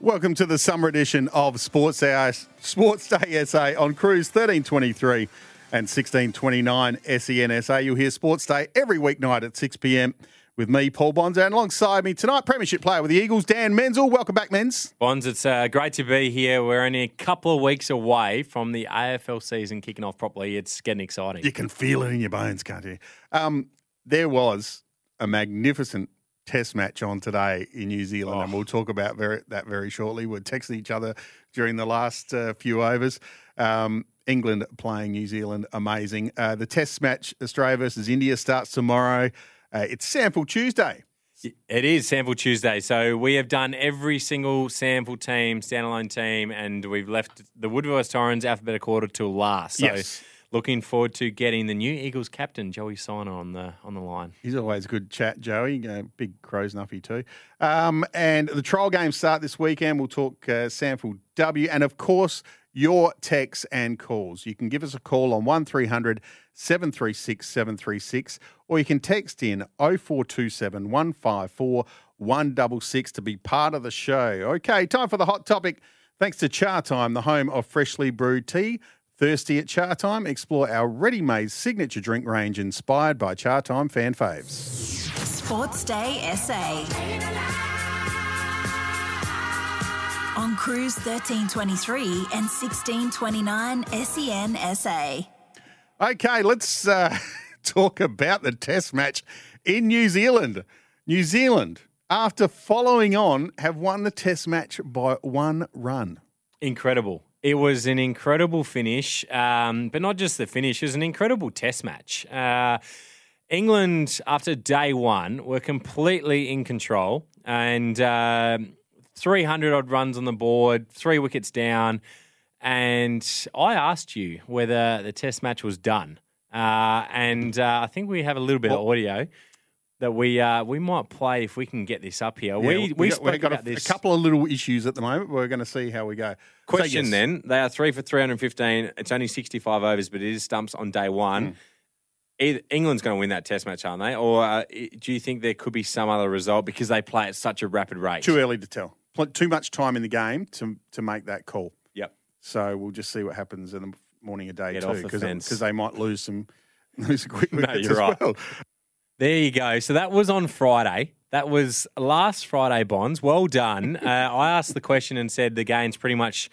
Welcome to the summer edition of Sports Day, Sports Day SA on Cruise 1323 and 1629 SENSA. You'll hear Sports Day every weeknight at 6 p.m. with me, Paul Bonds, and alongside me tonight, Premiership player with the Eagles, Dan Menzel. Welcome back, Menz. Bonds, it's uh, great to be here. We're only a couple of weeks away from the AFL season kicking off properly. It's getting exciting. You can feel it in your bones, can't you? Um, there was a magnificent test match on today in New Zealand, and we'll talk about very, that very shortly. We're texting each other during the last uh, few overs. Um, England playing New Zealand, amazing. Uh, the test match, Australia versus India, starts tomorrow. Uh, it's SANFL Tuesday. It is SANFL Tuesday. So we have done every single SANFL team, standalone team, and we've left the Woodville Torrens alphabetical order till last. So Yes. Looking forward to getting the new Eagles captain, Joey Siner, on the on the line. He's always a good chat, Joey. Big Crows Nuffy too. Um, and the trial games start this weekend. We'll talk uh, SANFL W. And of course, your texts and calls. You can give us a call on 1300 736 736, or you can text in 0427 154 166 to be part of the show. Okay, time for the hot topic. Thanks to Chatime, the home of freshly brewed tea. Thirsty at Chatime? Explore our ready-made signature drink range inspired by Chatime fan faves. Sports Day SA. On Cruise 1323 and 1629 SEN SA. Okay, let's uh, talk about the test match in New Zealand. New Zealand, after following on, have won the test match by one run. Incredible. It was an incredible finish, um, but not just the finish, it was an incredible test match. Uh, England, after day one, were completely in control and um 300 odd runs on the board, three wickets down. And I asked you whether the test match was done. Uh, and uh, I think we have a little bit of audio that we uh, we might play if we can get this up here. we Yeah, we, got, spoke we've got about a, this. a couple of little issues at the moment. We're going to see how we go. So, Question yes. then. They are three for 315. It's only 65 overs, but it is stumps on day one. Hmm. Either, England's going to win that test match, aren't they? Or uh, do you think there could be some other result because they play at such a rapid rate? Too early to tell. Pl- Too much time in the game to to make that call. Yep. So we'll just see what happens in the morning of day Get two off the because they might lose some lose some quick No, wickets you're as right. well. There you go. So that was on Friday. That was last Friday, Bonds. Well done. uh, I asked the question and said the game's pretty much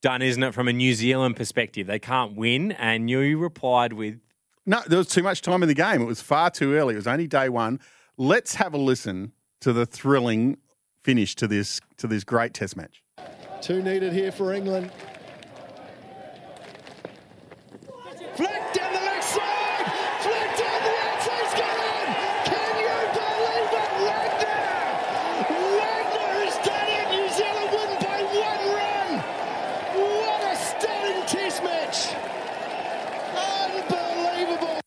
done, isn't it, from a New Zealand perspective? They can't win. And you replied with, No, there was too much time in the game. It was far too early. It was only day one. Let's have a listen to the thrilling finish to this to this great Test match. Two needed here for England. Flick down the left side! Flick down the outside! He's gone! Can you believe it? Wagner! Wagner has done it! New Zealand win by one run! What a stunning test match! Unbelievable!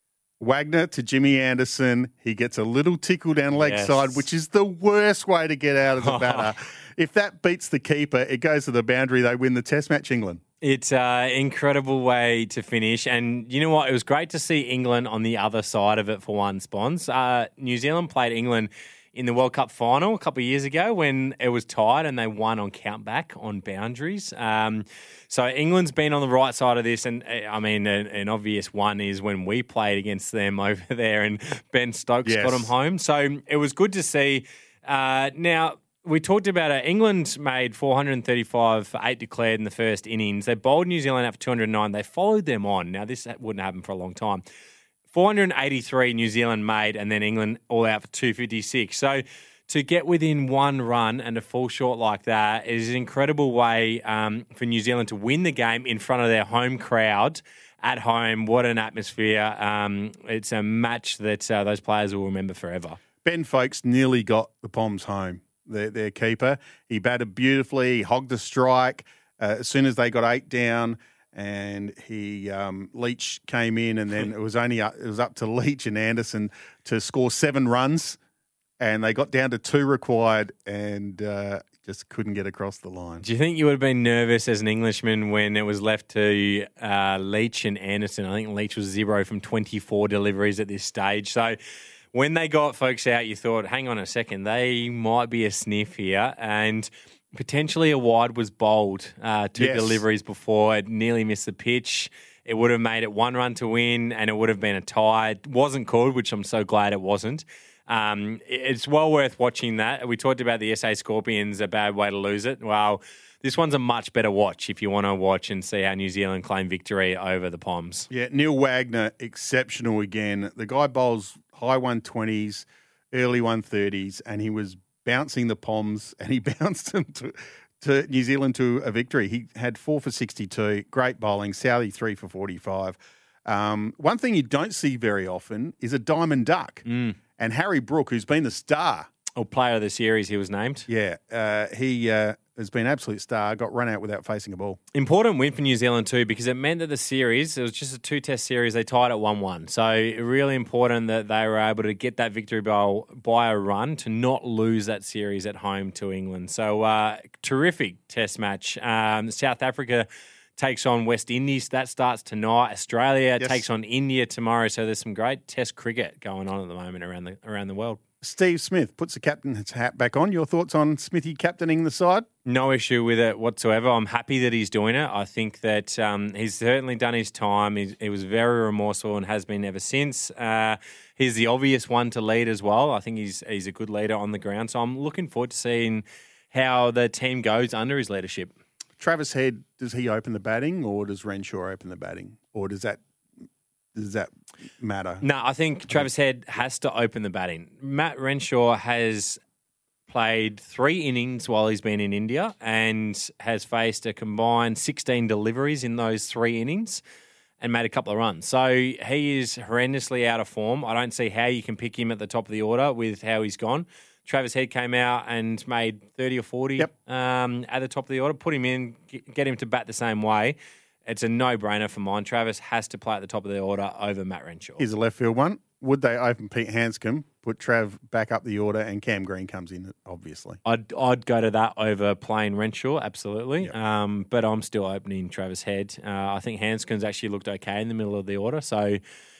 Wagner to Jimmy Anderson. He gets a little tickle down leg Yes. side, which is the worst way to get out of the batter. if that beats the keeper, it goes to the boundary. They win the Test match, England. It's an incredible way to finish. And you know what? It was great to see England on the other side of it for one, Spons. Uh, New Zealand played England in the World Cup final a couple of years ago when it was tied and they won on countback on boundaries. Um, so England's been on the right side of this. And uh, I mean, an, an obvious one is when we played against them over there and Ben Stokes Yes. got them home. So it was good to see. Uh, now, we talked about it. England made 435 for eight declared in the first innings. They bowled New Zealand out for 209. They followed them on. Now, this wouldn't happen for a long time. 483 New Zealand made, and then England all out for 256. So to get within one run and to fall short like that is an incredible way um, for New Zealand to win the game in front of their home crowd at home. What an atmosphere! Um, it's a match that uh, those players will remember forever. Ben Foakes nearly got the Poms home. Their, their keeper, he batted beautifully, he hogged the strike. Uh, as soon as they got eight down, and he um, Leach came in, and then it was only up, it was up to Leach and Anderson to score seven runs, and they got down to two required, and uh, just couldn't get across the line. Do you think you would have been nervous as an Englishman when it was left to uh, Leach and Anderson? I think Leach was zero from 24 deliveries at this stage. So when they got Foakes out, you thought, hang on a second, they might be a sniff here. And potentially a wide was bowled uh, two Yes. deliveries before. It nearly missed the pitch. It would have made it one run to win, and it would have been a tie. It wasn't called, which I'm so glad it wasn't. Um, it's well worth watching that. We talked about the SA Scorpions, a bad way to lose it. Well, this one's a much better watch if you want to watch and see how New Zealand claim victory over the Poms. Yeah, Neil Wagner, exceptional again. The guy bowls high 120s, early 130s, and he was bouncing the Poms and he bounced them to, to New Zealand to a victory. He had four for 62, great bowling, Southey three for 45. Um, one thing you don't see very often is a diamond duck. And Harry Brook, who's been the star, Or player of the series, he was named. yeah, uh, he uh, has been absolute star, got run out without facing a ball. Important win for New Zealand too because it meant that the series, it was just a two test series, they tied at 1 1. So, really important that they were able to get that victory by, by a run to not lose that series at home to England. So, uh, terrific test match. Um, South Africa takes on West Indies. That starts tonight. Australia Yes. takes on India tomorrow. So, there's some great test cricket going on at the moment around the, around the world. Steve Smith puts the captain's hat back on. Your thoughts on Smithy captaining the side? No issue with it whatsoever. I'm happy that he's doing it. I think that um, he's certainly done his time. He, he was very remorseful and has been ever since. Uh, he's the obvious one to lead as well. I think he's he's a good leader on the ground. So I'm looking forward to seeing how the team goes under his leadership. Travis Head, does he open the batting or does Renshaw open the batting? Or does that does that matter? No, I think Travis Head has to open the batting. Matt Renshaw has played three innings while he's been in India and has faced a combined 16 deliveries in those three innings and made a couple of runs. So he is horrendously out of form. I don't see how you can pick him at the top of the order with how he's gone. Travis Head came out and made 30 or 40 Yep. um, at the top of the order. Put him in, get get him to bat the same way. It's a no brainer for mine. Travis has to play at the top of the order over Matt Renshaw. Here's a left field one. Would they open Pete Handscomb, put Trav back up the order, and Cam Green comes in, obviously? I'd I'd go to that over playing Renshaw, absolutely. Um, but I'm still opening Travis Head. Uh, I think Handscomb's actually looked okay in the middle of the order. So,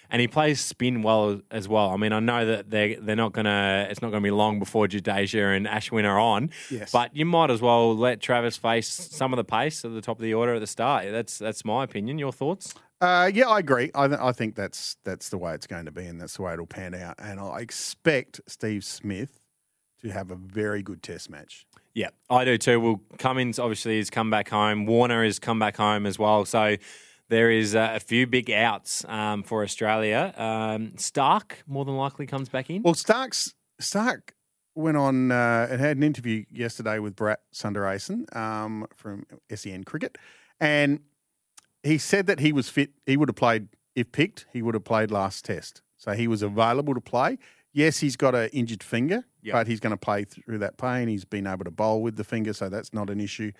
and he plays spin well as well. I mean, I know that they they're not gonna. It's not gonna be long before Jadeja and Ashwin are on. Yes. But you might as well let Travis face some of the pace at the top of the order at the start. That's that's my opinion. Your thoughts? Uh, yeah, I agree. I, th- I think that's that's the way it's going to be, and that's the way it'll pan out. And I expect Steve Smith to have a very good Test match. Yeah, I do too. Well, Cummins obviously has come back home. Warner has come back home as well. So there is uh, a few big outs um, for Australia. Um, Starc more than likely comes back in. Well, Starc's Starc went on uh, and had an interview yesterday with Bharat Sundaresan um, from SEN Cricket, and he said that he was fit. He would have played if picked. He would have played last Test, so he was available to play. Yes, he's got an injured finger, Yep. but he's going to play through that pain. He's been able to bowl with the finger, so that's not an issue.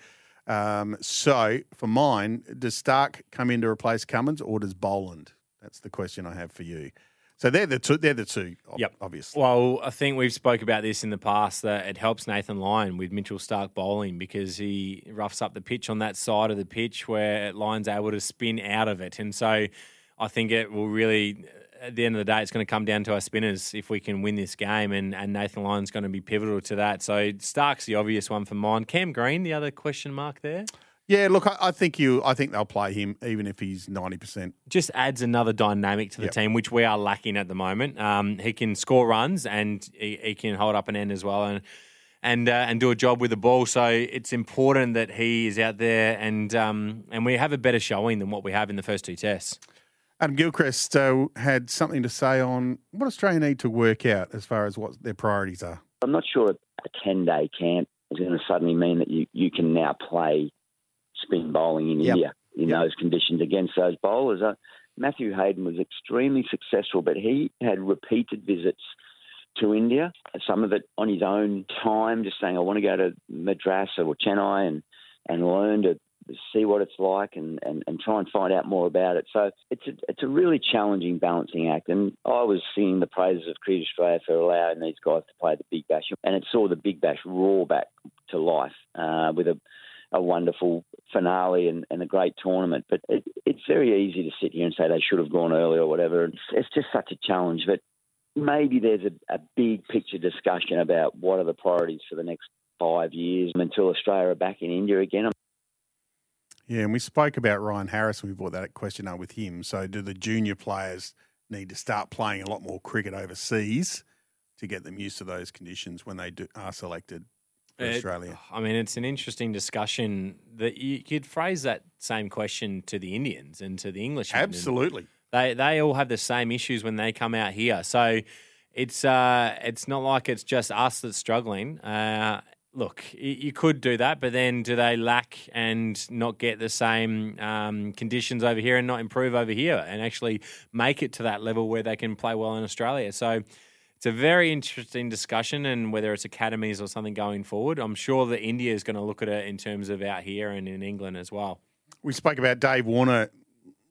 Um, so for mine, does Starc come in to replace Cummins, or does Boland? That's the question I have for you. So they're the two. They're the two. Yep. obviously. Well, I think we've spoke about this in the past that it helps Nathan Lyon with Mitchell Starc bowling because he roughs up the pitch on that side of the pitch where Lyon's able to spin out of it, and so I think it will really. At the end of the day, it's going to come down to our spinners if we can win this game, and, and Nathan Lyon's going to be pivotal to that. So Starc's the obvious one for mine. Cam Green, the other question mark there, Yeah, look, I, I think you. I think they'll play him even if he's ninety percent. just adds another dynamic to the Yep. team, which we are lacking at the moment. Um, he can score runs and he, he can hold up an end as well, and and uh, and do a job with the ball. So it's important that he is out there, and um, and we have a better showing than what we have in the first two tests. Adam Gilchrist uh, had something to say on what Australia need to work out as far as what their priorities are. I'm not sure a 10 day camp is going to suddenly mean that you, you can now play spin bowling in Yep. India in those conditions against those bowlers. Uh, Matthew Hayden was extremely successful, but he had repeated visits to India, some of it on his own time, just saying, I want to go to Madras or Chennai and, and learn to see what it's like and, and, and try and find out more about it. So it's a, it's a really challenging balancing act. And I was singing the praises of Cricket Australia for allowing these guys to play the Big Bash. And it saw the Big Bash roar back to life uh, with a, a wonderful finale and, and a great tournament. But it, it's very easy to sit here and say they should have gone earlier or whatever. It's, it's just such a challenge. But maybe there's a, a big picture discussion about what are the priorities for the next five years until Australia are back in India again. Yeah, and we spoke about Ryan Harris. when We brought that question up with him. So, do the junior players need to start playing a lot more cricket overseas to get them used to those conditions when they do, are selected for It- Australia? I mean, it's an interesting discussion that you could phrase that same question to the Indians and to the English. Absolutely. They they all have the same issues when they come out here. So it's uh it's not like it's just us that's struggling. Uh, look, you, could do that, but then do they lack and not get the same um, conditions over here and not improve over here and actually make it to that level where they can play well in Australia? So. It's a very interesting discussion, and whether it's academies or something going forward, I'm sure that India is going to look at it in terms of out here and in England as well. We spoke about Dave Warner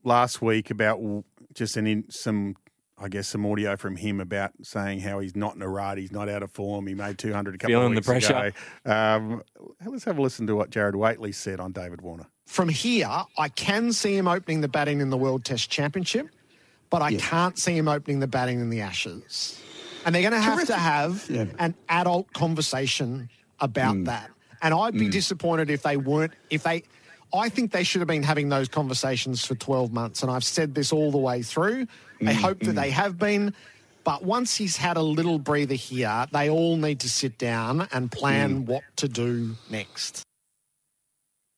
last week about just in, some, I guess, some audio from him about saying how he's not in a rut, he's not out of form, he made 200 a couple Feeling of the weeks pressure. ago. Um, let's have a listen to what Gerard Whateley said on David Warner. From here, I can see him opening the batting in the World Test Championship, but I can't see him opening the batting in the Ashes. And they're going to have to have Yeah. an adult conversation about that. And I'd be disappointed if they weren't, if they, I think they should have been having those conversations for 12 months. And I've said this all the way through. I hope that they have been. But once he's had a little breather here, they all need to sit down and plan what to do next.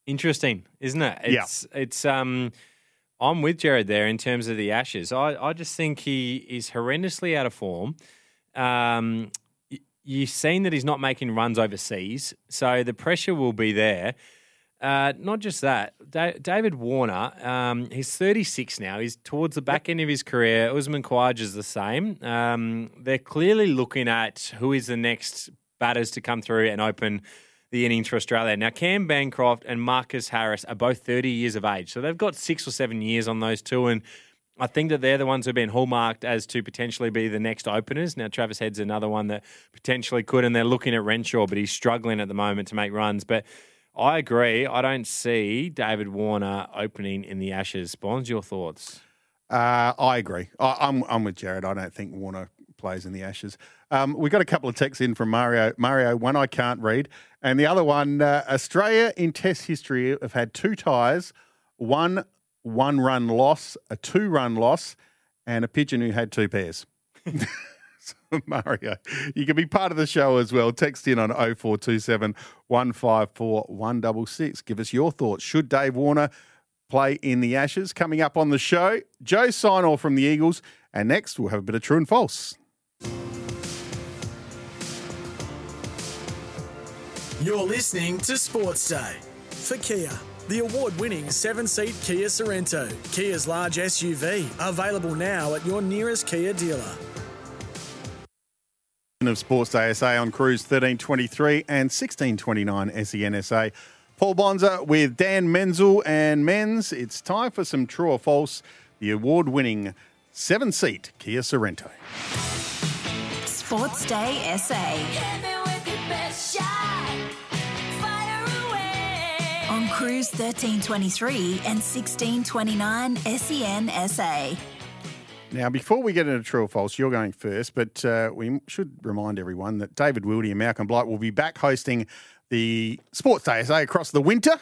Interesting, isn't it? Yeah. It's it's um I'm with Gerard there in terms of the Ashes. I, I just think he is horrendously out of form. Um you've seen that he's not making runs overseas, so the pressure will be there. Uh, not just that, da- David Warner, um, he's 36 now. He's towards the back end of his career. Usman Khawaja is the same. Um, they're clearly looking at who is the next batters to come through and open the innings for Australia. Now, Cam Bancroft and Marcus Harris are both 30 years of age. So they've got six or seven years on those two. And I think that they're the ones who've been hallmarked as to potentially be the next openers. Now, Travis Head's another one that potentially could, and they're looking at Renshaw, but he's struggling at the moment to make runs. But I agree. I don't see David Warner opening in the Ashes. Bonds, your thoughts? Uh, I agree. I, I'm I'm with Gerard. I don't think Warner plays in the Ashes. Um, we got a couple of texts in from Mario. Mario, one I can't read, and the other one. Uh, Australia in Test history have had two ties, one one run loss, a two run loss, and a pigeon who had two pairs. Mario, you can be part of the show as well. Text in on 0427 154 166. Give us your thoughts. Should Dave Warner play in the Ashes? Coming up on the show, Joe Sinor from the Eagles. And next, we'll have a bit of true and false. You're listening to Sports Day for Kia. The award winning seven seat Kia Sorento, Kia's large SUV, available now at your nearest Kia dealer. Of Sports Day SA on Cruise 1323 and 1629 SENSA. Paul Bonza with Dan Menzel and Menz. It's time for some true or false. The award winning seven seat Kia Sorento. Sports Day SA. On Cruise 1323 and 1629 SEN SA. Now, before we get into true or false, you're going first, but uh, we should remind everyone that David Wildy and Malcolm Blight will be back hosting the Sports Day SA across the winter.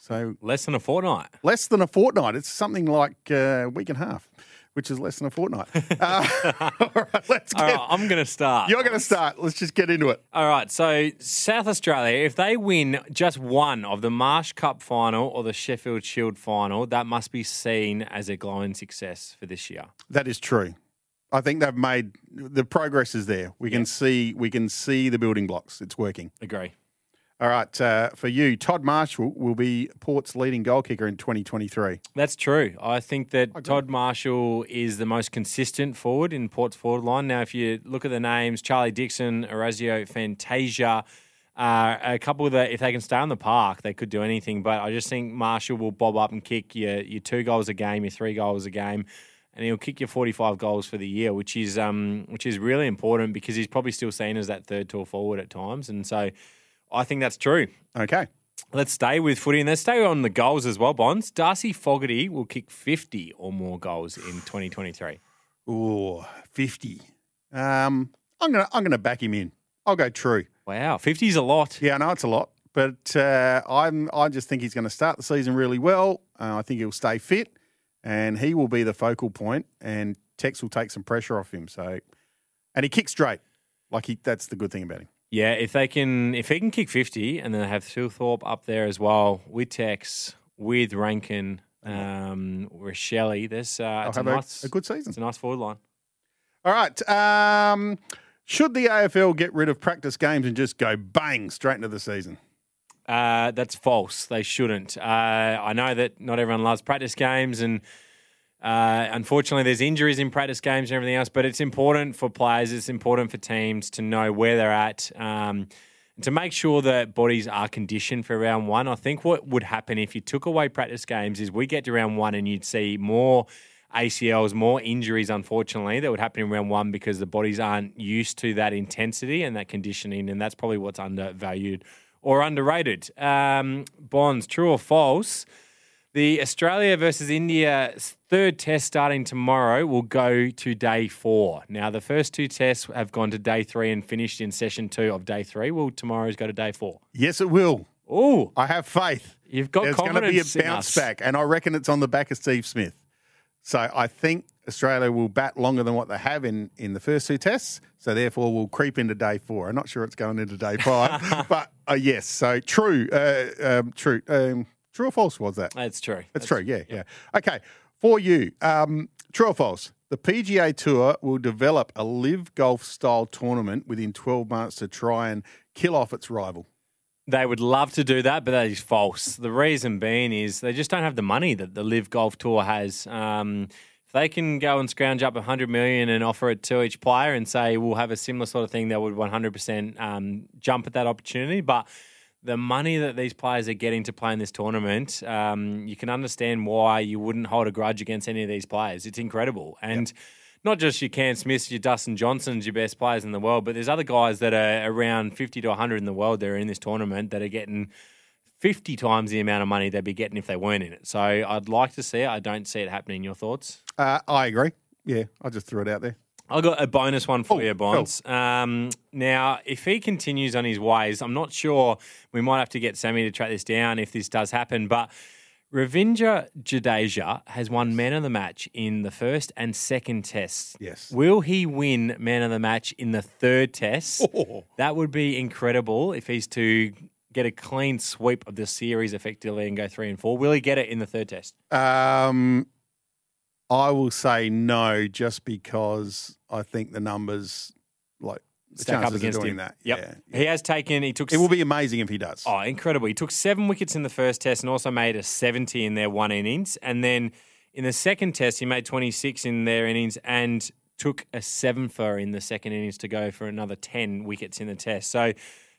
So Less than a fortnight. less than a fortnight. It's something like uh, a week and a half, which is less than a fortnight. Uh, all right, let's All get. right, I'm going to start. You're going to start. Let's just get into it. All right, so South Australia, if they win just one of the Marsh Cup final or the Sheffield Shield final, that must be seen as a glowing success for this year. That is true. I think they've made the progress is there. We can see we can see the building blocks. It's working. Agree. All right, uh, for you, Todd Marshall will be Port's leading goal kicker in 2023. That's true. I think that Todd Marshall is the most consistent forward in Port's forward line. Now, if you look at the names, Charlie Dixon, Orazio Fantasia, uh, a couple that if they can stay on the park, they could do anything. But I just think Marshall will bob up and kick your, your two goals a game, your three goals a game, and he'll kick you 45 goals for the year, which is um, which is really important because he's probably still seen as that third tall forward at times. And so I think that's true. Okay. Let's stay with footy and let's stay on the goals as well, Bonds. Darcy Fogarty will kick 50 or more goals in 2023. Ooh, 50. Um, I'm gonna I'm gonna back him in. I'll go true. Wow, 50 is a lot. Yeah, I know it's a lot, but uh, I'm I just think he's going to start the season really well. Uh, I think he'll stay fit, and he will be the focal point, and Tex will take some pressure off him. So, and he kicks straight. Like he, that's the good thing about him. Yeah, if they can, if he can kick 50 and then have Thilthorpe up there as well with Tex, with Rankin, um, with Shelley, there's uh, it's a- nice, a good season. It's a nice forward line. All right. Um, should the AFL get rid of practice games and just go bang straight into the season? Uh, that's false. They shouldn't. Uh, I know that not everyone loves practice games, and uh, unfortunately, there's injuries in practice games and everything else. But it's important for players. It's important for teams to know where they're at. Um, to make sure that bodies are conditioned for round one, I think what would happen if you took away practice games is we get to round one and you'd see more ACLs, more injuries, unfortunately, that would happen in round one because the bodies aren't used to that intensity and that conditioning. And that's probably what's undervalued or underrated. Um, Bonds, true or false? The Australia versus India third test starting tomorrow will go to day four. Now, the first two tests have gone to day three and finished in session two of day three. Will tomorrow's go to day four? Yes, it will. Oh, I have faith. You've got There's going to be a bounce back, and I reckon it's on the back of Steve Smith. So I think Australia will bat longer than what they have in, in the first two tests. So therefore, we'll creep into day four. I'm not sure it's going into day five, but uh, yes. So true, uh, um, true, um, true or false was that? That's true. That's true. Yeah, yeah. Okay, for you, um, true or false? The PGA Tour will develop a live golf style tournament within 12 months to try and kill off its rival. They would love to do that, but that is false. The reason being is they just don't have the money that the Live Golf Tour has. Um, if they can go and scrounge up 100 million and offer it to each player and say we'll have a similar sort of thing, they would 100% um, jump at that opportunity. But the money that these players are getting to play in this tournament, um, you can understand why you wouldn't hold a grudge against any of these players. It's incredible. And not just your Cam Smiths, your Dustin Johnsons, your best players in the world, but there's other guys that are around 50 to 100 in the world that are in this tournament that are getting 50 times the amount of money they'd be getting if they weren't in it. So I'd like to see it. I don't see it happening. Your thoughts? Uh, I agree. Yeah, I just threw it out there. I got a bonus one for Oh, you, Bonds. Um, now, if he continues on his ways, I'm not sure. We might have to get Sammy to track this down if this does happen. But Ravindra Jadeja has won man of the match in the first and second tests. Yes. Will he win man of the match in the third test? Oh. That would be incredible if he's to get a clean sweep of the series effectively and go three and four. Will he get it in the third test? Um, I will say no, just because I think the numbers, like the Stack up against doing him. that. Yep. Yeah, He has taken, he took it will be amazing if he does. Oh, incredible. He took seven wickets in the first test and also made a 70 in their one innings. And then in the second test, he made 26 in their innings and took a seven for in the second innings to go for another 10 wickets in the test. So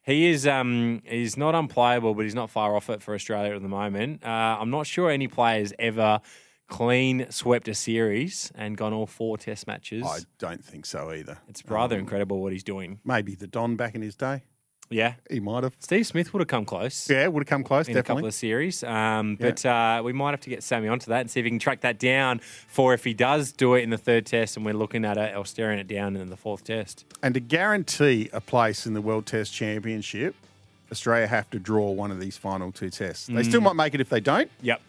he is um, he's not unplayable, but he's not far off it for Australia at the moment. Uh, I'm not sure any players ever clean swept a series and gone all four test matches. I don't think so either. It's rather incredible what he's doing. Maybe the Don back in his day. Yeah. He might have. Steve Smith would have come close. Yeah, would have come close, in a couple of series. Um, but uh, we might have to get Sammy onto that and see if he can track that down for if he does do it in the third test and we're looking at it or staring it down in the fourth test. And to guarantee a place in the World Test Championship, Australia have to draw one of these final two tests. They still Mm. might make it if they don't. Yep.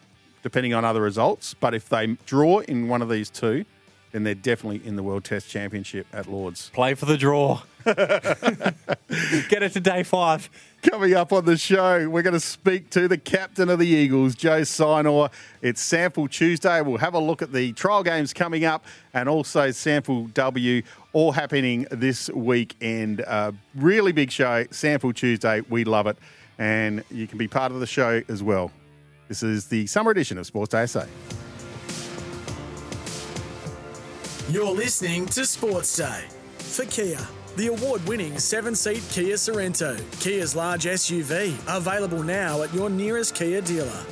Depending on other results. But if they draw in one of these two, then they're definitely in the World Test Championship at Lords. Play for the draw. Get it to day five. Coming up on the show, we're going to speak to the captain of the Eagles, Joe Sinor. It's SANFL Tuesday. We'll have a look at the trial games coming up and also SANFL W, all happening this weekend. Uh, really big show, SANFL Tuesday. We love it. And you can be part of the show as well. This is the summer edition of Sports Day You're listening to Sports Day for Kia. The award winning seven seat Kia Sorento, Kia's large SUV, available now at your nearest Kia dealer.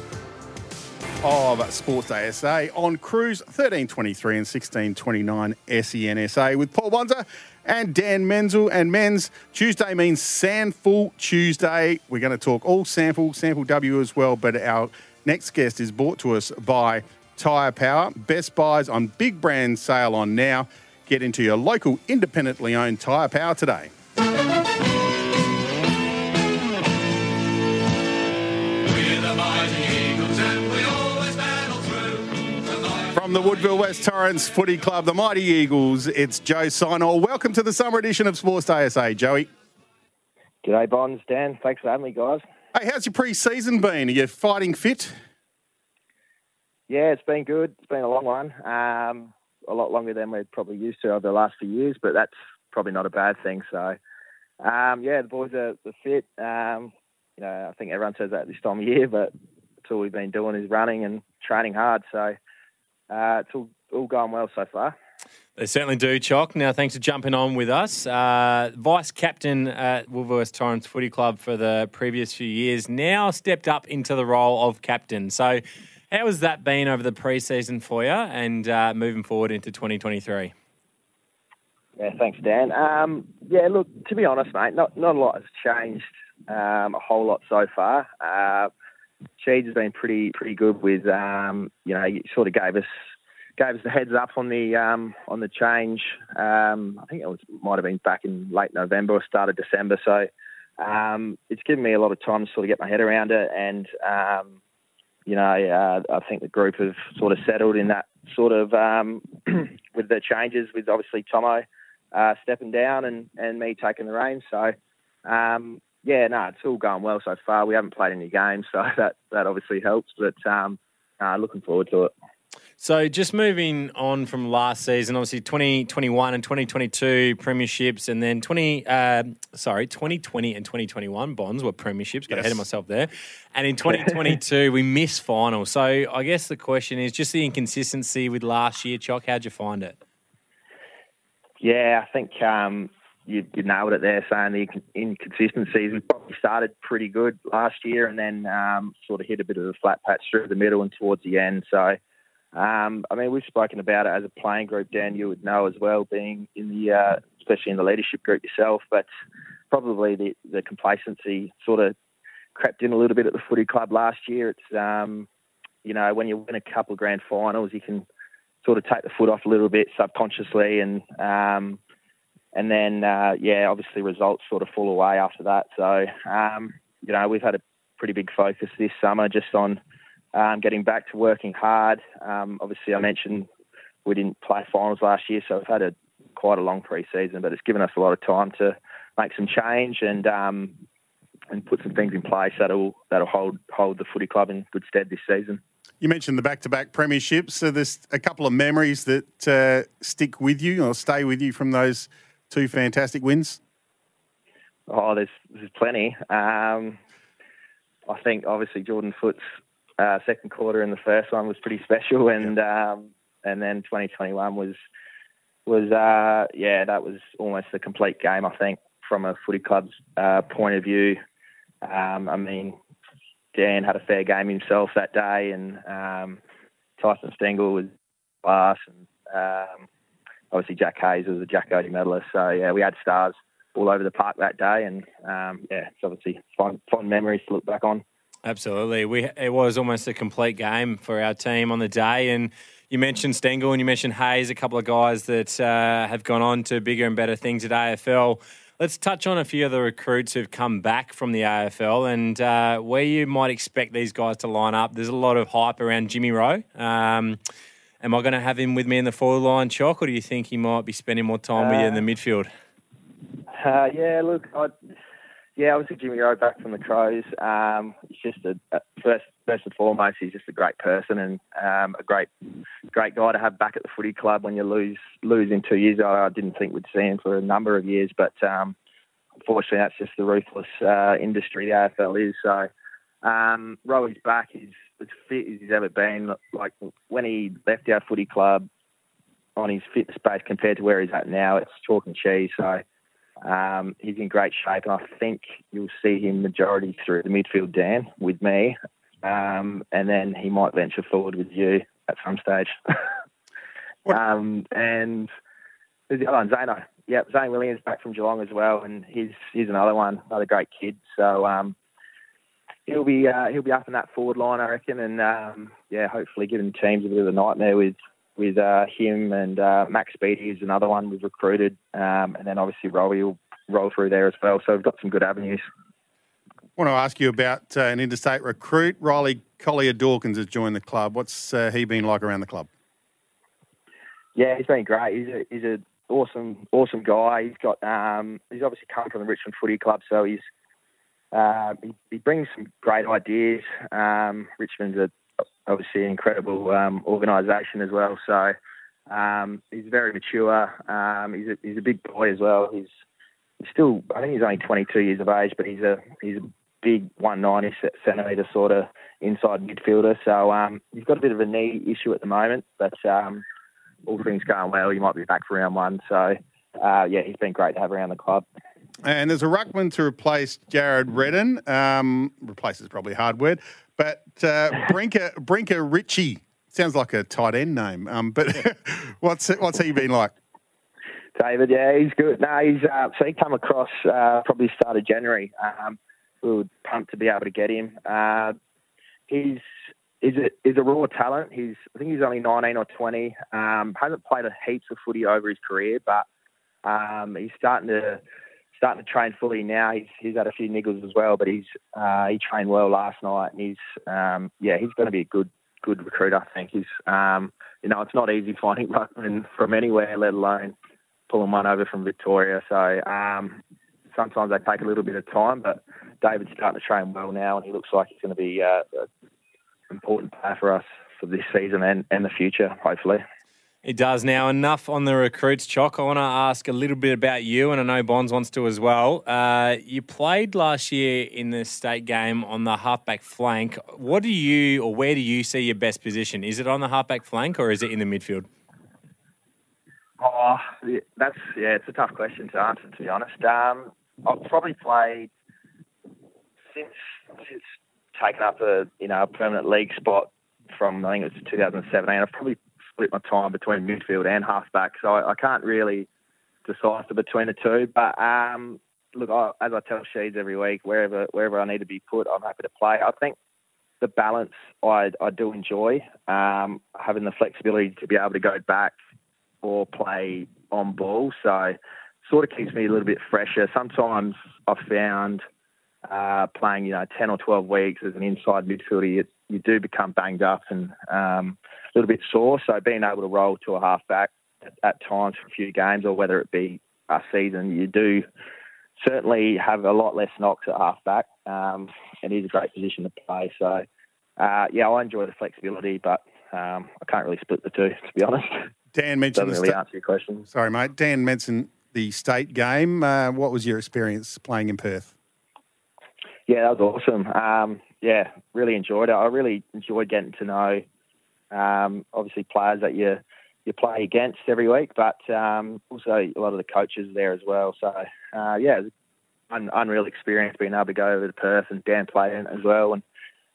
of Sports Day SA on Cruise 1323 and 1629 SENSA with Paul Bonza and Dan Menzel. And Men's Tuesday means SANFL Tuesday. We're going to talk all SANFL, SANFL W as well. But our next guest is brought to us by Tyre Power. Best buys on big brand sale on now. Get into your local independently owned Tyre Power today. From the Woodville West Torrens Footy Club, the Mighty Eagles, it's Joe Sinor. Welcome to the summer edition of Sports Day SA, Joey. G'day, Bonds. Dan, thanks for having me, guys. Hey, how's your pre-season been? Are you fighting fit? Yeah, it's been good. It's been a long one. Um, a lot longer than we're probably used to over the last few years, but that's probably not a bad thing. So, um, yeah, the boys are, are fit. Um, you know, I think everyone says that this time of year, but that's all we've been doing is running and training hard. So, uh, it's all, all going well so far. They certainly do, Chock. Now, thanks for jumping on with us. Uh, Vice captain at Woolworths Torrens Footy Club for the previous few years, now stepped up into the role of captain. So, how has that been over the pre-season for you and uh, moving forward into 2023? Yeah, thanks, Dan. Um, yeah, look, to be honest, mate, not not a lot has changed um, a whole lot so far. Uh, Sheeds has been pretty pretty good with, um, you know, he sort of gave us gave us the heads up on the um, on the change. Um, I think it was might have been back in late November or start of December. So um, it's given me a lot of time to sort of get my head around it, and um, you know, uh, I think the group have sort of settled in that sort of um, with the changes, with obviously Tomo uh, stepping down and, and me taking the reins. So, um, yeah, no, it's all going well so far. We haven't played any games, so that, that obviously helps, but um, uh, looking forward to it. So, just moving on from last season, obviously 2021 and 2022 premierships, and then 20, uh, sorry, 2020 and 2021 bonds were premierships. Got Yes. ahead of myself there. And in 2022, we missed finals. So, I guess the question is just the inconsistency with last year. Chock, how'd you find it? Yeah, I think um, you, you nailed it there, saying the inconsistencies. We probably started pretty good last year and then um, sort of hit a bit of a flat patch through the middle and towards the end. So, um, I mean, we've spoken about it as a playing group, Dan, you would know as well, being in the, uh, especially in the leadership group yourself, but probably the, the complacency sort of crept in a little bit at the footy club last year. It's, um, you know, when you win a couple of grand finals, you can sort of take the foot off a little bit subconsciously and, um, and then, uh, yeah, obviously results sort of fall away after that. So, um, you know, we've had a pretty big focus this summer just on um, getting back to working hard. Um, obviously, I mentioned we didn't play finals last year, so we've had a quite a long pre-season, but it's given us a lot of time to make some change and um, and put some things in place that'll that'll hold hold the footy club in good stead this season. You mentioned the back-to-back premierships. So there's a couple of memories that uh, stick with you or stay with you from those two fantastic wins. Oh, there's there's plenty. Um, I think obviously Jordan Foote's uh, second quarter in the first one was pretty special, and um, and then 2021 was was uh, yeah that was almost a complete game. I think from a footy club's uh, point of view. Um, I mean, Dan had a fair game himself that day, and um, Tyson Stengel was class, and um, obviously Jack Hayes was a Jack Oatey medalist. So yeah, we had stars all over the park that day, and um, yeah, it's obviously fond, fond memories to look back on. Absolutely. We it was almost a complete game for our team on the day and you mentioned Stengel and you mentioned Hayes, a couple of guys that uh, have gone on to bigger and better things at AFL. Let's touch on a few of the recruits who've come back from the AFL and uh, where you might expect these guys to line up. There's a lot of hype around Jimmy Rowe. Um, am I going to have him with me in the forward line, Chalk, or do you think he might be spending more time with you in the midfield? Uh, yeah, look, I, yeah, obviously Jimmy Rowe back from the Crows. Um, he's just a, a first first and foremost, he's just a great person and um, a great great guy to have back at the footy club when you lose lose in two years. I, I didn't think we'd see him for a number of years, but um, unfortunately, that's just the ruthless uh, industry the AFL is. So um, Rowe's back. He's as fit as he's ever been. Like when he left our footy club on his fitness base compared to where he's at now, it's chalk and cheese. So um, he's in great shape, and I think you'll see him majority through the midfield, Dan, with me, um, and then he might venture forward with you at some stage. um, and there's the other one, Zano. Yep, Zane Williams back from Geelong as well, and he's he's another one, another great kid. So um, he'll be uh, he'll be up in that forward line, I reckon, and um, yeah, hopefully giving teams a bit of a nightmare with with uh, him and uh, Max Speedy is another one we've recruited, um, and then obviously Robbie will roll through there as well. So we've got some good avenues. I want to ask you about uh, an interstate recruit. Riley Collier Dawkins has joined the club. What's uh, he been like around the club? Yeah, he's been great. He's a he's a awesome awesome guy. He's got um, he's obviously come from the Richmond Footy Club, so he's uh, he, he, brings some great ideas. Um, Richmond's a obviously an incredible um, organisation as well. So um, he's very mature. Um, he's a, he's a big boy as well. He's, he's still I think he's only 22 years of age, but he's a he's a big 190 centimetre sort of inside midfielder. So um, he's got a bit of a knee issue at the moment, but um, all things going well, he might be back for round one. So uh, yeah, he's been great to have around the club. And there's a ruckman to replace Jared Redden. Um, replace is probably a hard word. But uh, Brinker Brinker Ritchie sounds like a tight end name. Um, but what's what's he been like? David, yeah, he's good. No, he's uh, so he come across uh, probably started January. Um, we were pumped to be able to get him. Uh, he's is a is a raw talent. He's I think he's only nineteen or twenty. Um, hasn't played a heaps of footy over his career, but um, he's starting to starting to train fully now. He's he's had a few niggles as well, but he's uh, he trained well last night, and he's um, yeah he's going to be a good good recruit. I think he's um, you know it's not easy finding ruckman from anywhere, let alone pulling one over from Victoria. So um, sometimes they take a little bit of time, but David's starting to train well now, and he looks like he's going to be uh, an important player for us for this season and, and the future, hopefully. It does now. Enough on the recruits, Chock. I want to ask a little bit about you, and I know Bonds wants to as well. Uh, you played last year in the state game on the halfback flank. What do you, or where do you see your best position? Is it on the halfback flank, or is it in the midfield? Oh, that's yeah, it's a tough question to answer. To be honest, um, I've probably played since since taking up a you know a permanent league spot from I think it was 2017. I've probably split my time between midfield and halfback, so I, I can't really decipher between the two. But um, look, I, as I tell Sheeds every week, wherever wherever I need to be put, I'm happy to play. I think the balance I, I do enjoy um, having the flexibility to be able to go back or play on ball. So sort of keeps me a little bit fresher. Sometimes I've found uh, playing, you know, 10 or 12 weeks as an inside midfielder, you, you do become banged up and um, little bit sore. So being able to roll to a halfback at, at times for a few games, or whether it be a season, you do certainly have a lot less knocks at halfback. Um, and it is a great position to play. So uh, yeah, I enjoy the flexibility, but um, I can't really split the two, to be honest. Dan mentioned Doesn't really answer your question. Sorry, mate. Dan mentioned the state game. Uh, what was your experience playing in Perth? Yeah, that was awesome. Um, yeah, really enjoyed it. I really enjoyed getting to know um, obviously players that you you play against every week, but um, also a lot of the coaches there as well. So uh, yeah, un- unreal experience being able to go over to Perth and Dan playing as well, and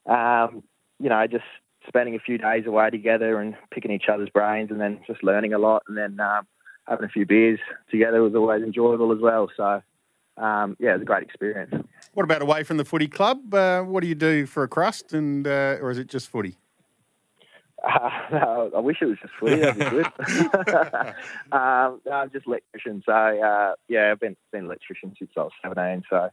um, you know just spending a few days away together and picking each other's brains, and then just learning a lot, and then um, having a few beers together was always enjoyable as well. So um, yeah, it was a great experience. What about away from the footy club? Uh, what do you do for a crust, and uh, or is it just footy? Uh, I wish it was just footy. That'd be good. um, no, I'm just electrician. So uh, yeah, I've been been an electrician since I was 17. So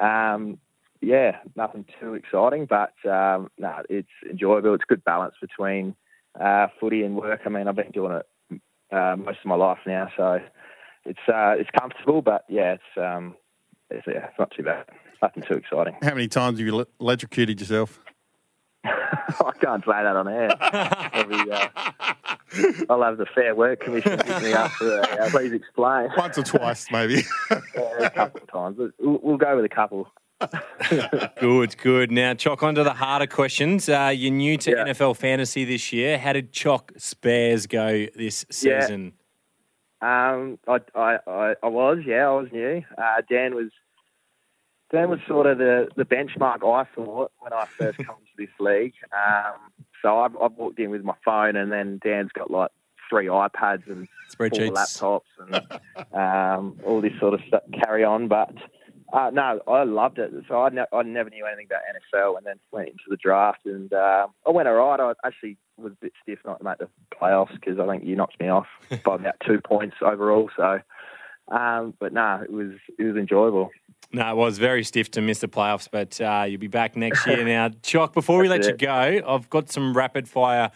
um, yeah, nothing too exciting, but um, no, it's enjoyable. It's good balance between uh, footy and work. I mean, I've been doing it uh, most of my life now, so it's uh, it's comfortable. But yeah, it's um, it's, yeah, it's not too bad. Nothing too exciting. How many times have you le- electrocuted yourself? I can't say that on air. I'll, be, uh, I'll have the Fair Work Commission pick me up. For, uh, please explain. Once or twice, maybe. Yeah, a couple of times. We'll, we'll go with a couple. Good, good. Now, Chock, on to the harder questions. Uh, you're new to NFL fantasy this year. How did Chock Spares go this Yeah. season? Um, I, I, I, I was, yeah, I was new. Uh, Dan was, Dan was sort of the, the benchmark I thought when I first come to this league. Um, so I, I walked in with my phone, and then Dan's got like three iPads and four laptops and um, all this sort of stuff carry on. But uh, no, I loved it. So I, ne- I never knew anything about NFL, and then went into the draft, and uh, I went all right. I actually was a bit stiff not to make the playoffs because I think you knocked me off by about two points overall. So, um, but no, it was it was enjoyable. No, it was very stiff to miss the playoffs, but uh, you'll be back next year. Now, Chock, before we let That's you go, I've got some rapid fire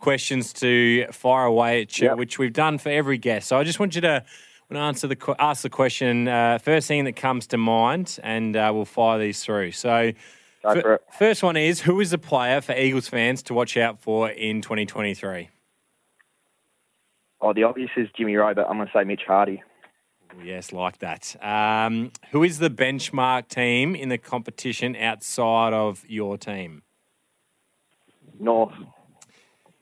questions to fire away at you, which we've done for every guest. So I just want you to want to answer the ask the question uh, first thing that comes to mind, and uh, we'll fire these through. So. Go fir- for it. First one is who is the player for Eagles fans to watch out for in 2023? Oh, the obvious is Jimmy Rowe, but I'm going to say Mitch Hardy. Yes, like that. Um, who is the benchmark team in the competition outside of your team? North,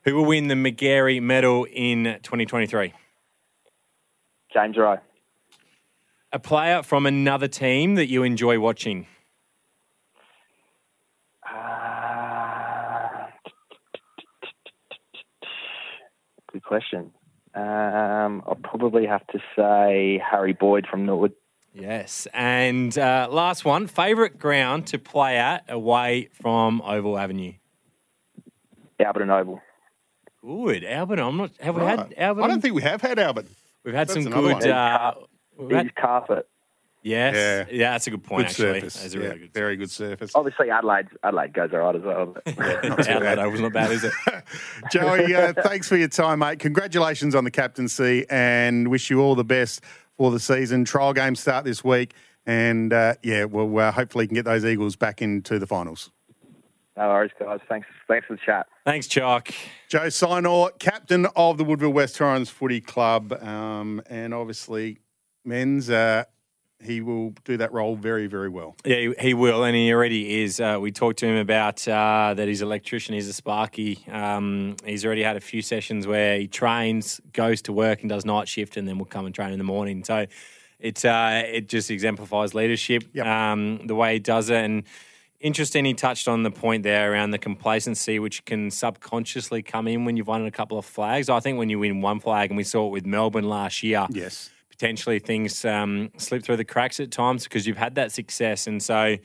Who will win the Magarey Medal in 2023? James Rowe, A player from another team that you enjoy watching. Uh, good question. Um, I'll probably have to say Harry Boyd from Norwood. Yes. And uh, last one favourite ground to play at away from Oval Avenue? Alberton Oval. Good. Albert, I'm not. Have we had Albert? I don't think we have had Albert. We've had That's some good. one. Uh, we've had- carpet. Yes. Yeah. Yeah. that's a good point, Good actually. surface. That's a Yeah, really good very good surface. Obviously, Adelaide Adelaide goes all right as well. But Not Adelaide bad. Oval's not bad, is it? Joey, uh, thanks for your time, mate. Congratulations on the captaincy and wish you all the best for the season. Trial games start this week. And uh, yeah, well, uh, hopefully you can get those Eagles back into the finals. no worries, guys. Thanks, thanks for the chat. Thanks, Chalk. Joe Sinor, captain of the Woodville West Torrens Footy Club. Um, and obviously, men's, uh, he will do that role very, very well. Yeah, he, he will, and he already is. Uh, we talked to him about uh, that he's an electrician, he's a sparky. Um, he's already had a few sessions where he trains, goes to work, and does night shift, and then will come and train in the morning. So it uh, it just exemplifies leadership, um, the way he does it, and. Interesting, he touched on the point there around the complacency, which can subconsciously come in when you've won a couple of flags. I think when you win one flag, and we saw it with Melbourne last year, Yes. Potentially things um, slip through the cracks at times because you've had that success. And so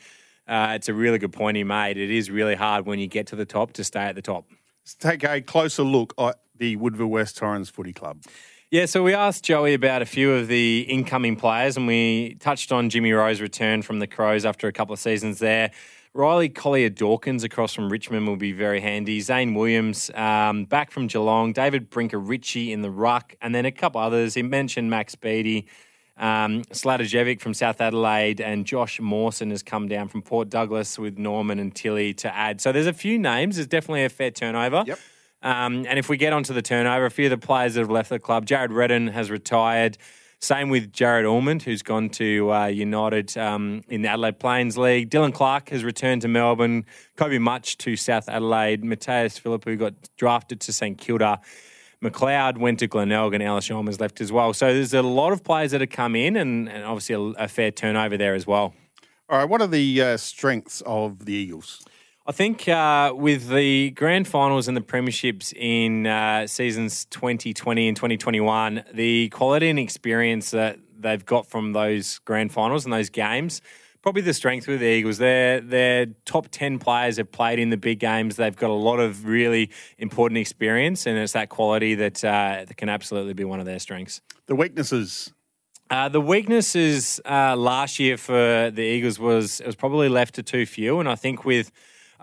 uh, it's a really good point he made. It is really hard when you get to the top to stay at the top. Let's take a closer look at the Woodville West Torrens Footy Club. Yeah, so we asked Joey about a few of the incoming players, and we touched on Jimmy Rowe's return from the Crows after a couple of seasons there. Riley Collier Dawkins across from Richmond will be very handy. Zane Williams um, back from Geelong. David Brinker Ritchie in the ruck, and then a couple others. He mentioned Max Beatty. Um, Sladajevic from South Adelaide and Josh Mawson has come down from Port Douglas with Norman and Tilly to add. So there's a few names. There's definitely a fair turnover. Yep. Um, and if we get onto the turnover, a few of the players that have left the club, Jared Redden has retired. Same with Jared Ormond, who's gone to uh, United um, in the Adelaide Plains League. Dylan Clark has returned to Melbourne. Kobe Much to South Adelaide. Mattaes Phillip, who got drafted to St Kilda. McLeod went to Glenelg and Alice has left as well. So there's a lot of players that have come in and, and obviously a, a fair turnover there as well. All right, what are the uh, strengths of the Eagles? I think uh, with the grand finals and the premierships in uh, seasons 2020 and 2021, the quality and experience that they've got from those grand finals and those games, probably the strength with the Eagles. Their their top 10 players have played in the big games. They've got a lot of really important experience, and it's that quality that, uh, that can absolutely be one of their strengths. The weaknesses. Uh, the weaknesses uh, last year for the Eagles was it was probably left to too few, and I think with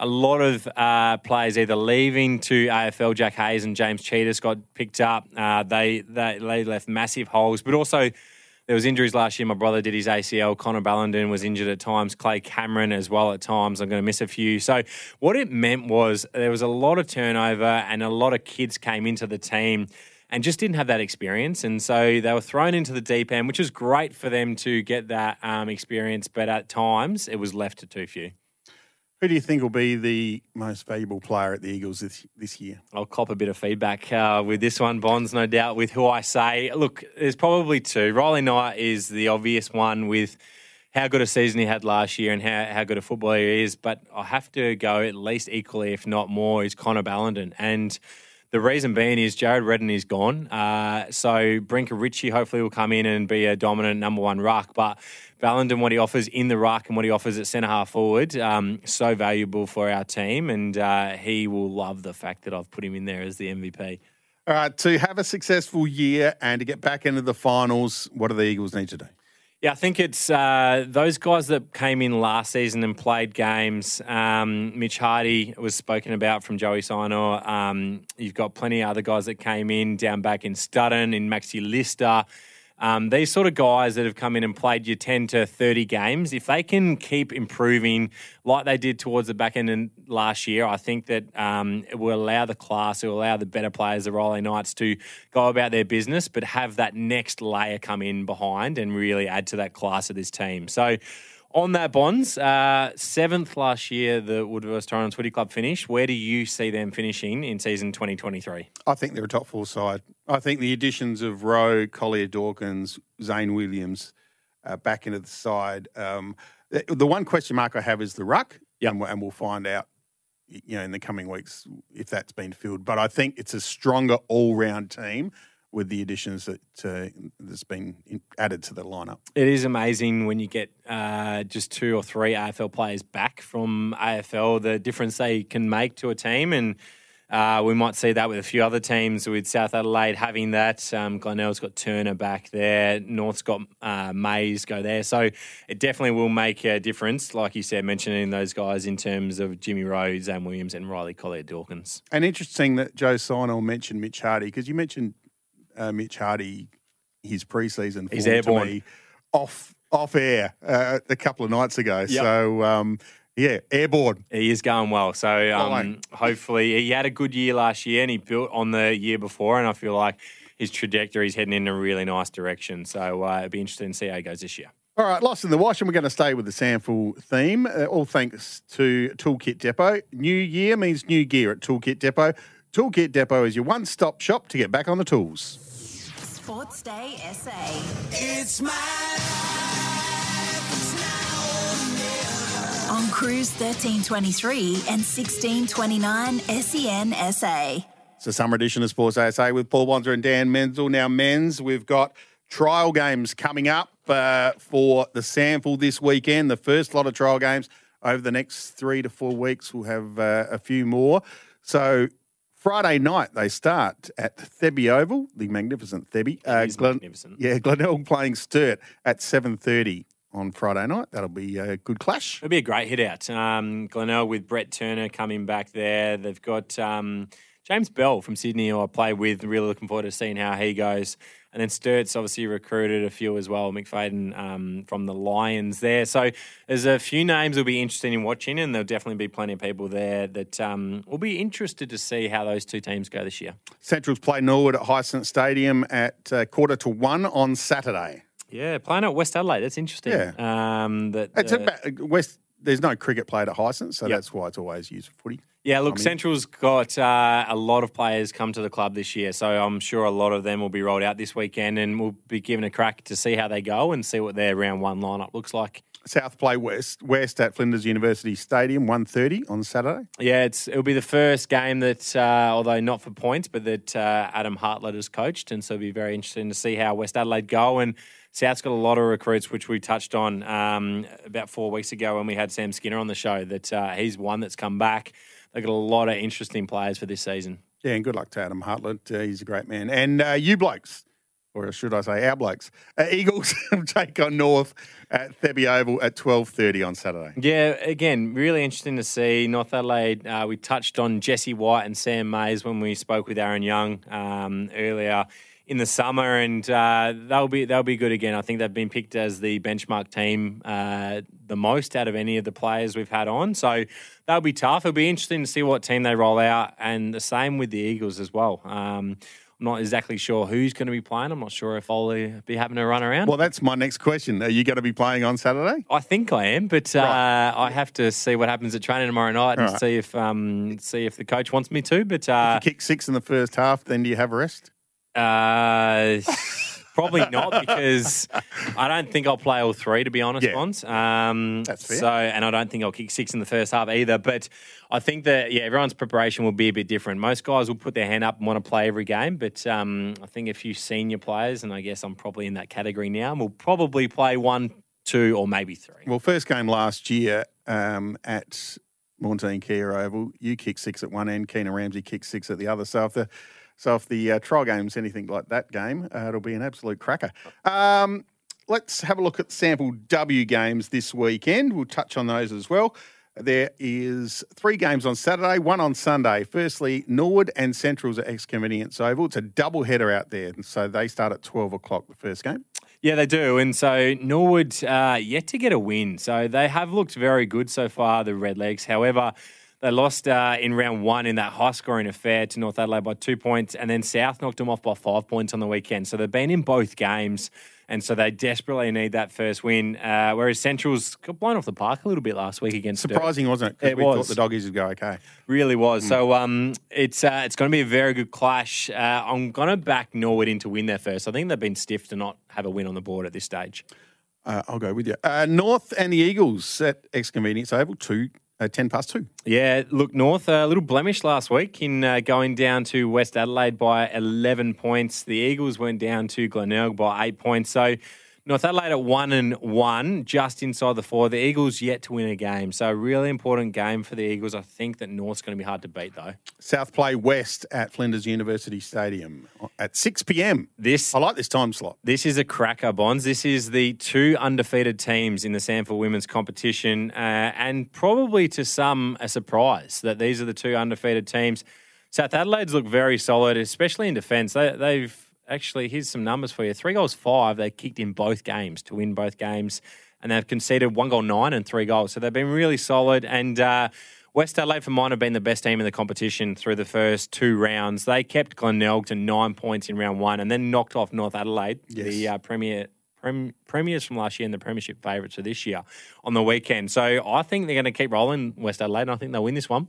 a lot of uh, players either leaving to AFL, Jack Hayes and James Tsitas got picked up. Uh, they, they they left massive holes, but also there was injuries last year. My brother did his ACL. Connor Ballenden was injured at times. Clay Cameron as well at times. I'm going to miss a few. So what it meant was there was a lot of turnover and a lot of kids came into the team and just didn't have that experience. And so they were thrown into the deep end, which was great for them to get that um, experience. But at times, it was left to too few. Who do you think will be the most valuable player at the Eagles this this year? I'll cop a bit of feedback uh, with this one, Bonds, no doubt, with who I say. Look, there's probably two. Riley Knight is the obvious one with how good a season he had last year and how, how good a footballer he is. But I have to go at least equally, if not more, is Connor Ballenden. And the reason being is Jared Redden is gone. Uh, so Brinker Ritchie hopefully will come in and be a dominant number one ruck. But Ballenden, what he offers in the ruck and what he offers at centre half forward, um, so valuable for our team. And uh, he will love the fact that I've put him in there as the MVP. All right, to have a successful year and to get back into the finals, what do the Eagles need to do? Yeah, I think it's uh, those guys that came in last season and played games. Um, Mitch Hardy was spoken about from Joey Sinor. Um, you've got plenty of other guys that came in down back in Studden, in Maxi Lister. Um, these sort of guys that have come in and played your 10 to 30 games, if they can keep improving like they did towards the back end last year, I think that um, it will allow the class, it will allow the better players, the Riley Knights, to go about their business, but have that next layer come in behind and really add to that class of this team. So, on that bonds, uh, seventh last year, the Woodville Torrens Footy Club finished. Where do you see them finishing in season 2023? I think they're a top four side. I think the additions of Rowe, Collier Dawkins, Zane Williams uh, back into the side. Um, the, the one question mark I have is the ruck, yep. and, and we'll find out you know in the coming weeks if that's been filled. But I think it's a stronger all round team with the additions that uh, that's been added to the lineup. It is amazing when you get uh, just two or three AFL players back from AFL, the difference they can make to a team. And uh, we might see that with a few other teams, with South Adelaide having that. Um, Glenelg's got Turner back there. North's got uh, Mayes go there. So it definitely will make a difference, like you said, mentioning those guys in terms of Jimmy Rhodes, Zam Williams, and Riley Collier Dawkins. And interesting that Joe Sinel mentioned Mitch Hardy because you mentioned uh, Mitch Hardy, his preseason He's airborne. me off off air uh, a couple of nights ago. Yep. So um, yeah, airborne. He is going well. So um, hopefully he had a good year last year and he built on the year before, and I feel like his trajectory is heading in a really nice direction. So uh, it'd be interesting to see how he goes this year. All right, lost in the wash, and we're going to stay with the SANFL theme. Uh, all thanks to Toolkit Depot. New year means new gear at Toolkit Depot. Toolkit Depot is your one stop shop to get back on the tools. Sports Day SA. It's my life. On Cruise 1323 and 1629 SEN SA. It's a summer edition of Sports ASA with Paul Wanzer and Dan Menzel. Now, men's, we've got trial games coming up uh, for the SANFL this weekend. The first lot of trial games over the next three to four weeks. We'll have uh, a few more. So Friday night they start at Thebby Oval, the magnificent Thebby. Uh, Glen, magnificent. Yeah, Glenelg playing Sturt at seven thirty on Friday night. That'll be a good clash. It'll be a great hit out. Um, Glenelg with Brett Turner coming back there. They've got um, James Bell from Sydney, who I play with. Really looking forward to seeing how he goes. And then Sturt's obviously recruited a few as well, McFadden um, from the Lions there. So there's a few names will be interesting in watching, and there'll definitely be plenty of people there that um, will be interested to see how those two teams go this year. Centrals play Norwood at Hisense Stadium at uh, quarter to one on Saturday. Yeah, playing at West Adelaide. That's interesting. Yeah. Um, that, it's uh, about, West. There's no cricket played at Hisense, so Yep. that's why it's always used for footy. Yeah, look, I mean- Central's got uh, a lot of players come to the club this year, so I'm sure a lot of them will be rolled out this weekend, and we'll be given a crack to see how they go and see what their round one lineup looks like. South play West West at Flinders University Stadium, 1.30 on Saturday. Yeah, it's it'll be the first game that, uh, although not for points, but that uh, Adam Hartlett has coached, and so it'll be very interesting to see how West Adelaide go. And South's got a lot of recruits, which we touched on um, about four weeks ago when we had Sam Skinner on the show. That uh, he's one that's come back. They've got a lot of interesting players for this season. Yeah, and good luck to Adam Hartlett. Uh, he's a great man. And uh, you blokes, or should I say our blokes. Uh, Eagles take on North at Thebby Oval at 12.30 on Saturday. Yeah, again, really interesting to see North Adelaide. Uh, we touched on Jesse White and Sam Mayes when we spoke with Aaron Young um, earlier in the summer, and uh, they'll be they'll be good again. I think they've been picked as the benchmark team uh, the most out of any of the players we've had on. So they'll be tough. It'll be interesting to see what team they roll out, and the same with the Eagles as well. Um, I'm not exactly sure who's going to be playing. I'm not sure if I'll be having a run around. Well, that's my next question. Are you going to be playing on Saturday? I think I am, but uh, I have to see what happens at training tomorrow night and right. see if um, see if the coach wants me to. But uh, If you kick six in the first half, then do you have a rest? Uh, probably not because I don't think I'll play all three. To be honest, Yeah. Bonds. Um, That's fair. So, and I don't think I'll kick six in the first half either. But I think that yeah, everyone's preparation will be a bit different. Most guys will put their hand up and want to play every game, but um, I think a few senior players, and I guess I'm probably in that category now, will probably play one, two, or maybe three. Well, first game last year um, at Maughan Thiem Kia Oval, you kicked six at one end, Keena Ramsey kicked six at the other. So if the so if the uh, trial game's anything like that game, uh, it'll be an absolute cracker. Um, let's have a look at sample W games this weekend. We'll touch on those as well. There is three games on Saturday, one on Sunday. Firstly, Norwood and Central's at X Convenience Oval. It's a double header out there, and so they start at twelve o'clock. The first game. Yeah, they do. And so Norwood uh, yet to get a win. So they have looked very good so far, the Redlegs. However, they lost uh, in round one in that high scoring affair to North Adelaide by two points, and then South knocked them off by five points on the weekend. So they've been in both games, and so they desperately need that first win. Uh, whereas Central's got blown off the park a little bit last week against. Surprising, wasn't it? It we was. thought the doggies would go okay. Really was. So um, it's uh, it's going to be a very good clash. Uh, I'm going to back Norwood in to win there first. I think they've been stiff to not have a win on the board at this stage. Uh, I'll go with you. Uh, North and the Eagles at X Convenience oval two, uh, ten past two. Yeah, look, North, a little blemish last week in uh, going down to West Adelaide by 11 points. The Eagles went down to Glenelg by eight points. So North Adelaide at one and one, just inside the four. The Eagles yet to win a game. So a really important game for the Eagles. I think that North's going to be hard to beat, though. South play West at Flinders University Stadium at six pm. This I like this time slot. This is a cracker, Bonds. This is the two undefeated teams in the SANFL women's competition, uh, and probably to some a surprise that these are the two undefeated teams. South Adelaide's look very solid, especially in defence. They, they've actually here's some numbers for you: three goals, five. They kicked in both games to win both games, and they've conceded one goal, nine, and three goals. So they've been really solid. And uh, West Adelaide for mine have been the best team in the competition through the first two rounds. They kept Glenelg to nine points in round one, and then knocked off North Adelaide, the uh, premier. Prem, premiers from last year and the premiership favourites for this year on the weekend. So I think they're going to keep rolling West Adelaide, and I think they'll win this one.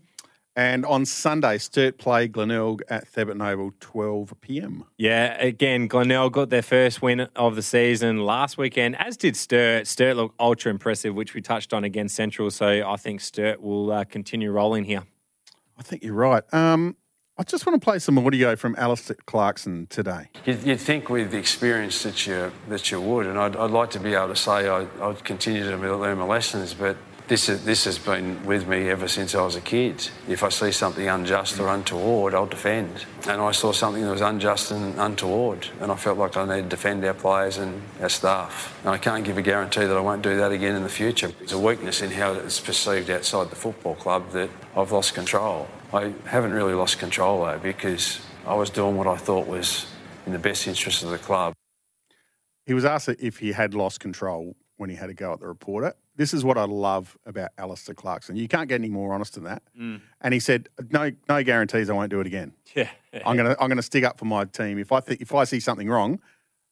And on Sunday, Sturt play Glenelg at Thebarton Oval, 12 pm. Yeah, again, Glenelg got their first win of the season last weekend, as did Sturt. Sturt looked ultra impressive, which we touched on against Central. So I think Sturt will uh, continue rolling here. I think you're right. Um, I just want to play some audio from Alastair Clarkson today. You'd, you'd think with the experience that you that you would, and I'd, I'd like to be able to say I, I'd continue to learn my lessons, but this is, this has been with me ever since I was a kid. If I see something unjust or untoward, I'll defend. And I saw something that was unjust and untoward, and I felt like I needed to defend our players and our staff. And I can't give a guarantee that I won't do that again in the future. It's a weakness in how it's perceived outside the football club that I've lost control. I haven't really lost control though because I was doing what I thought was in the best interest of the club. He was asked if he had lost control when he had a go at the reporter. This is what I love about Alastair Clarkson. You can't get any more honest than that. Mm. And he said, "No, no guarantees. I won't do it again. Yeah, I'm gonna, I'm gonna stick up for my team. If I think, if I see something wrong,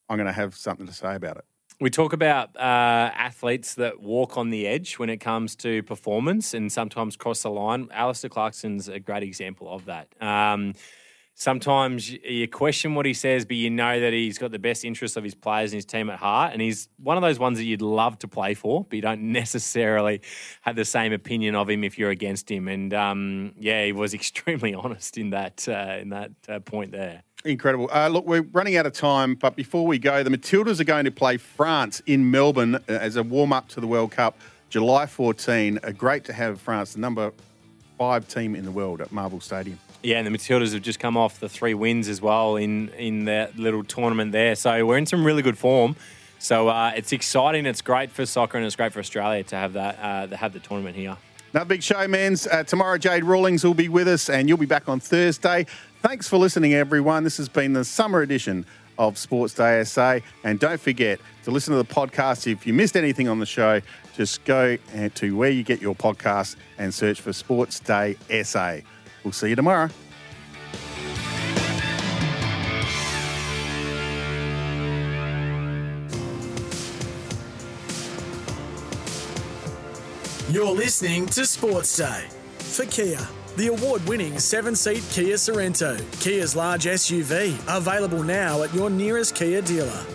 I'm gonna have something to say about it." We talk about uh, athletes that walk on the edge when it comes to performance and sometimes cross the line. Alastair Clarkson's a great example of that. Um, sometimes you question what he says, but you know that he's got the best interests of his players and his team at heart. And he's one of those ones that you'd love to play for, but you don't necessarily have the same opinion of him if you're against him. And um, yeah, he was extremely honest in that uh, in that uh, point there. Incredible. Uh, look, we're running out of time, but before we go, the Matildas are going to play France in Melbourne uh, as a warm up to the World Cup, July 14. Uh, great to have France, the number five team in the world, at Marvel Stadium. Yeah, and the Matildas have just come off the three wins as well in in that little tournament there. So we're in some really good form. So uh, it's exciting. It's great for soccer and it's great for Australia to have that uh, to have the tournament here. Another big show, mans. Uh, tomorrow, Jade Rawlings will be with us, and you'll be back on Thursday. Thanks for listening, everyone. This has been the summer edition of Sports Day SA. And don't forget to listen to the podcast. If you missed anything on the show, just go uh, to where you get your podcast and search for Sports Day SA. We'll see you tomorrow. You're listening to Sports Day for Kia. The award winning seven seat Kia Sorento, Kia's large SUV, available now at your nearest Kia dealer.